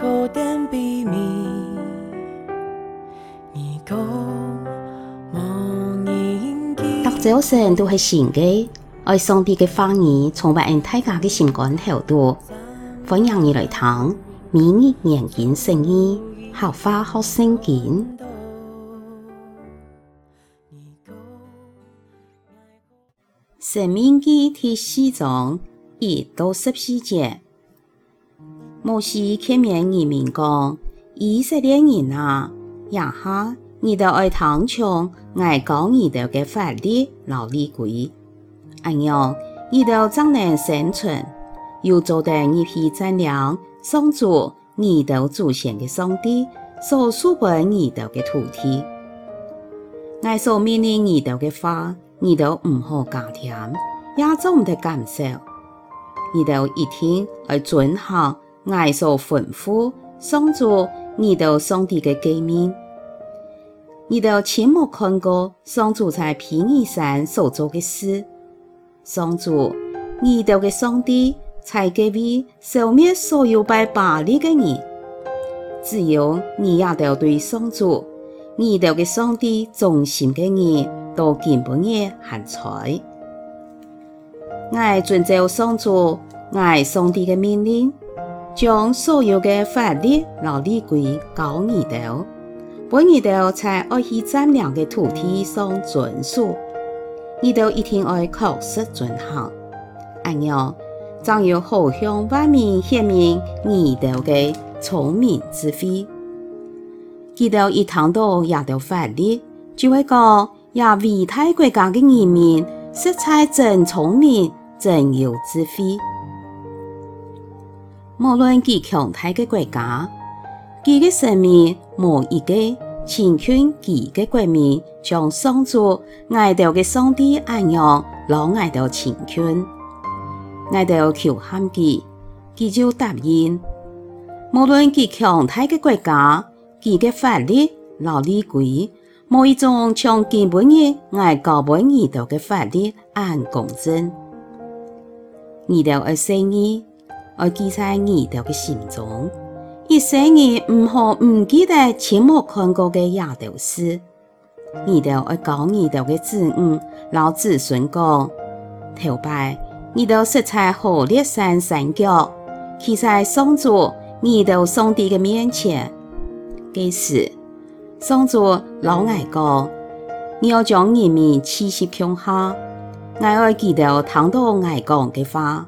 读早晨都是新的，爱上帝的话语，充满大家的心肝头度。欢迎你来听，每日研经圣经，学话学圣经。申命记第四章一到十四节。摩西劝勉人民讲：以色列人啊，亚哈，你哋爱听从我教你哋嘅法律和律规，安样你哋才能生存，又做得一批善良，上主你哋祖先嘅上帝所赐给你哋嘅土地。我所命令你哋嘅话，你都唔好加添，也做唔得减少，你都一定要遵行。我所吩咐，上主，你到上帝嘅诫命，你到亲目看过上主在皮尼山所做嘅事。上主，你到嘅上帝才给予消灭所有拜巴力嘅人，只有你也要对上主，你到嘅上帝忠心嘅人都敬不耶喊彩。我遵照上主，我上帝嘅命令。将所有的法律、和律规教你哋，本你哋在爱去善良嘅土地上遵守，你哋一定爱确实遵行。安样，将有好向万民显明你哋嘅聪明智慧。记得一听到亚条法律，就会讲亚伟大国家嘅人民实在真聪明，真有智慧。无论几强大嘅国家，佢嘅生命无一个轻劝佢嘅国民，将上主爱到嘅上帝安样老爱到轻劝，爱到求喊佢，佢就答应。无论几强大嘅国家，佢嘅法律老律规，无一种像根本嘅爱教本二道嘅法律按公正，二道嘅生意。我记在你哋嘅心中，一生你唔好唔记得亲目看过嘅亚条事。你哋爱教你哋嘅子女、老子孙讲，头摆你哋实在好列山山脚，企在上主你哋上帝嘅面前。这时，上主老爱讲，你要将人民气息强下，我爱记得听到爱讲嘅话。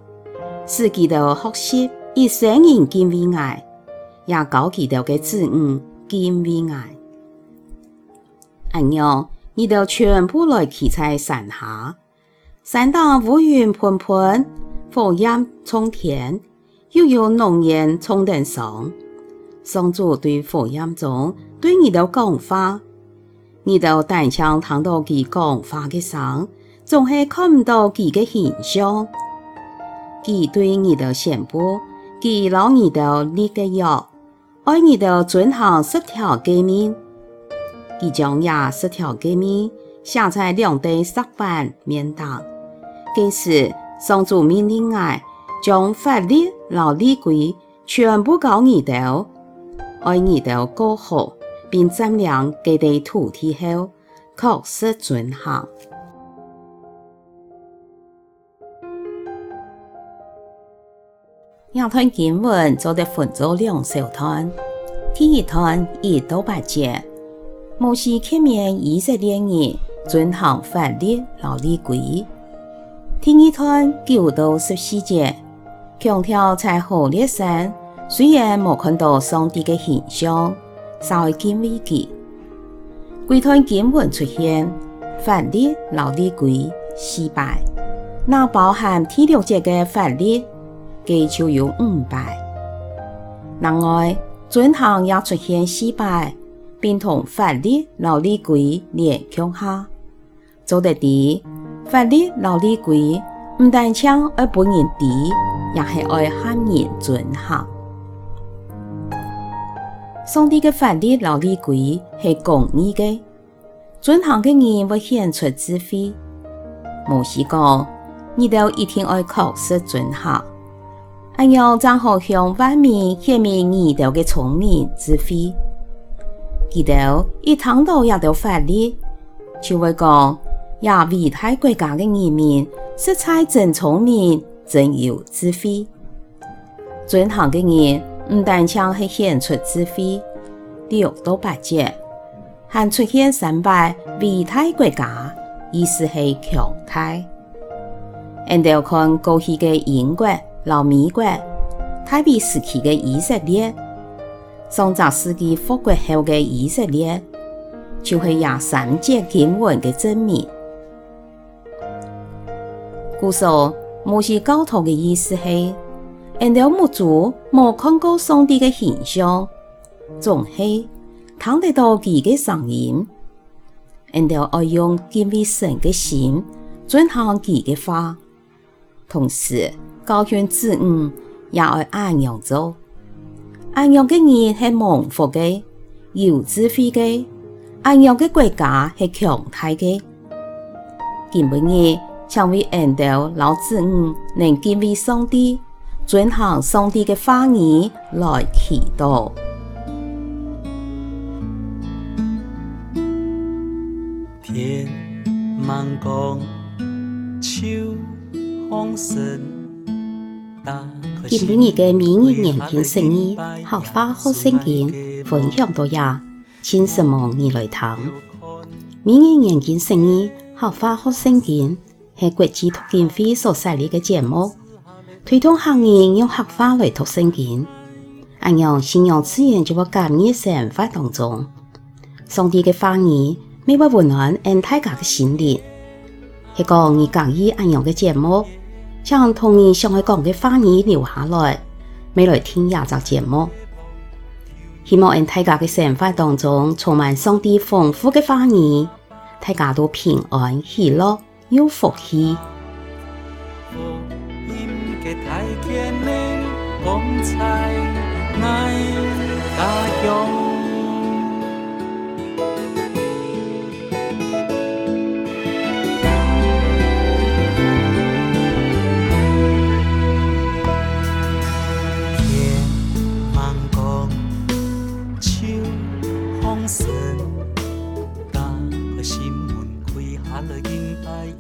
使佢哋学习一生人敬畏爱，也教佢哋嘅子女敬畏爱。安样，你哋全部来企在山下，山当乌云喷喷，火焰冲天，又有浓烟冲顶上。上主对火焰中对你哋讲法，你哋单枪听到佢讲话嘅声，总系看唔到佢嘅形象。佢对你的宣布，佢老你的立个约，爱你的遵行十条诫命，佢将廿十条诫命写在两块石板面上。这时，上主命令我将法律和律规全部教你的，爱你的过后，并丈量各地土地后，确实遵行。两段经文做得分做两小段，第一段一到八节，摩西劝勉以色列人遵行法律和律规；第二段九到十四节，强调在何烈山，虽然没看到上帝的形象，稍微敬畏佢。几段经文出现法律和律规失败，那包含第六节的法律。计就有五败。另外，遵行也出现失败，并同法律和律规连强下，做得啲法律和律规唔但将而本人啲，也系爱喊人遵行。上帝嘅法律和律规系公义嘅，遵行嘅人会显出智慧。摩西讲，你都一定爱确实遵行。俺用怎好向外面显明耳朵的聪明智慧？记得一谈到亚洲法律，就会讲亚伟大国家的人民实在真聪明，真有智慧。尊行的人唔但将系显出智慧，六到八节还出现三摆伟大国家，意思系强大。俺哋看过去嘅英国、老美国、泰比时期嘅以色列。上个世纪复国后的以色列，就系廿三节经文的证明。故说摩西教导的意思系，因着母族冇看过上帝的形象，总系听得到佢的声音，因着爱用敬畏神的心遵行佢的话，同时教训子女也爱按样做。安阳嘅人系蒙福嘅，有智慧嘅；安阳嘅国家系强大嘅。今日成为恩道老子女，能敬畏上帝，遵行上帝嘅话语来祈祷。天茫光，秋今日嘅每日研经释义，客话学圣经，分享到呀，请什么你来听？每日研经释义，客话学圣经系国际读经会所设立嘅节目，推动行业用客话来读圣经，按样信仰自然就会加入生活当中。上帝嘅话语，每晚温暖俺大家嘅心灵，系讲你讲意按样嘅节目。将童年上海讲嘅话语留下来，未来听亚集节目。希望喺大家嘅生活当中充满上帝丰富嘅话语，大家都平安喜乐有福气。算，今个新闻开下了 buồn 埃